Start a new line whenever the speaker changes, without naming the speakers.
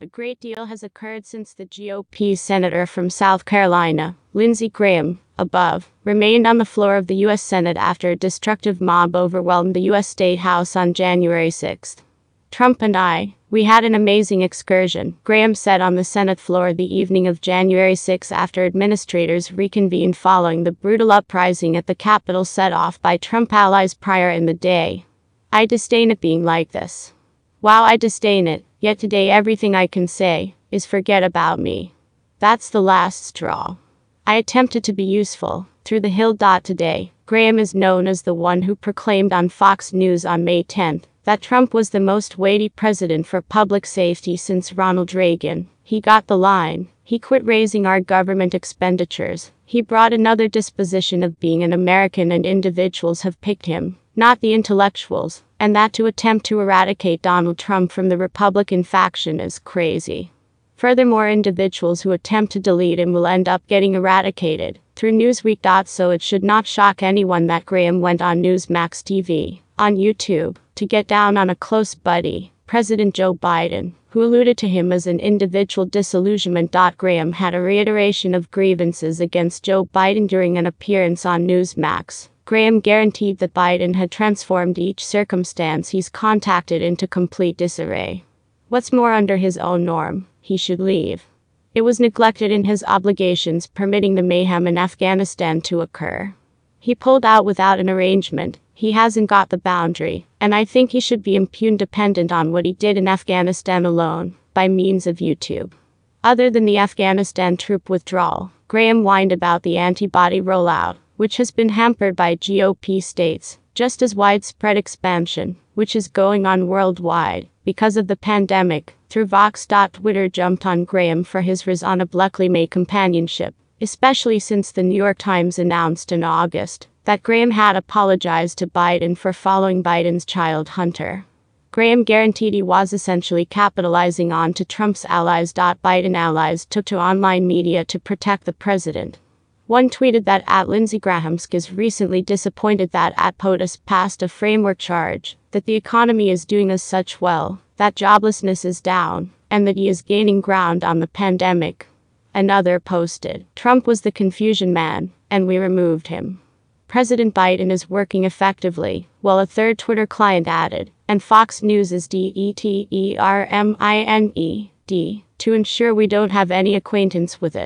A great deal has occurred since the GOP senator from South Carolina, Lindsey Graham, above, remained on the floor of the U.S. Senate after a destructive mob overwhelmed the U.S. State House on January 6. Trump and I, we had an amazing excursion, Graham said on the Senate floor the evening of January 6 after administrators reconvened following the brutal uprising at the Capitol set off by Trump allies prior in the day. I disdain it being like this. Wow, I disdain it, yet today everything I can say is forget about me. That's the last straw. I attempted to be useful through the Hill. Today, Graham is known as the one who proclaimed on Fox News on May 10 that Trump was the most weighty president for public safety since Ronald Reagan. He got the line. He quit raising our government expenditures. He brought another disposition of being an American, and individuals have picked him, not the intellectuals, and that to attempt to eradicate Donald Trump from the Republican faction is crazy. Furthermore, individuals who attempt to delete him will end up getting eradicated through Newsweek. So it should not shock anyone that Graham went on Newsmax TV, on YouTube, to get down on a close buddy, President Joe Biden who alluded to him as an individual disillusionment. Graham had a reiteration of grievances against Joe Biden during an appearance on Newsmax. Graham guaranteed that Biden had transformed each circumstance he's contacted into complete disarray. What's more, under his own norm, he should leave. It was neglected in his obligations, permitting the mayhem in Afghanistan to occur. He pulled out without an arrangement, he hasn't got the boundary, and I think he should be impugned dependent on what he did in Afghanistan alone, by means of YouTube. Other than the Afghanistan troop withdrawal, Graham whined about the antibody rollout, which has been hampered by GOP states, just as widespread expansion, which is going on worldwide, because of the pandemic, through Vox. Twitter jumped on Graham for his reasonably May companionship, especially since the New York Times announced in August that Graham had apologized to Biden for following Biden's child Hunter. Graham guaranteed he was essentially capitalizing on to Trump's allies. Biden allies took to online media to protect the president. One tweeted that at Lindsey GrahamSC is recently disappointed that at POTUS passed a framework charge that the economy is doing as such well, that joblessness is down, and that he is gaining ground on the pandemic. Another posted, Trump was the confusion man, and we removed him. President Biden is working effectively, while a third Twitter client added, and Fox News is D-E-T-E-R-M-I-N-E-D, to ensure we don't have any acquaintance with it.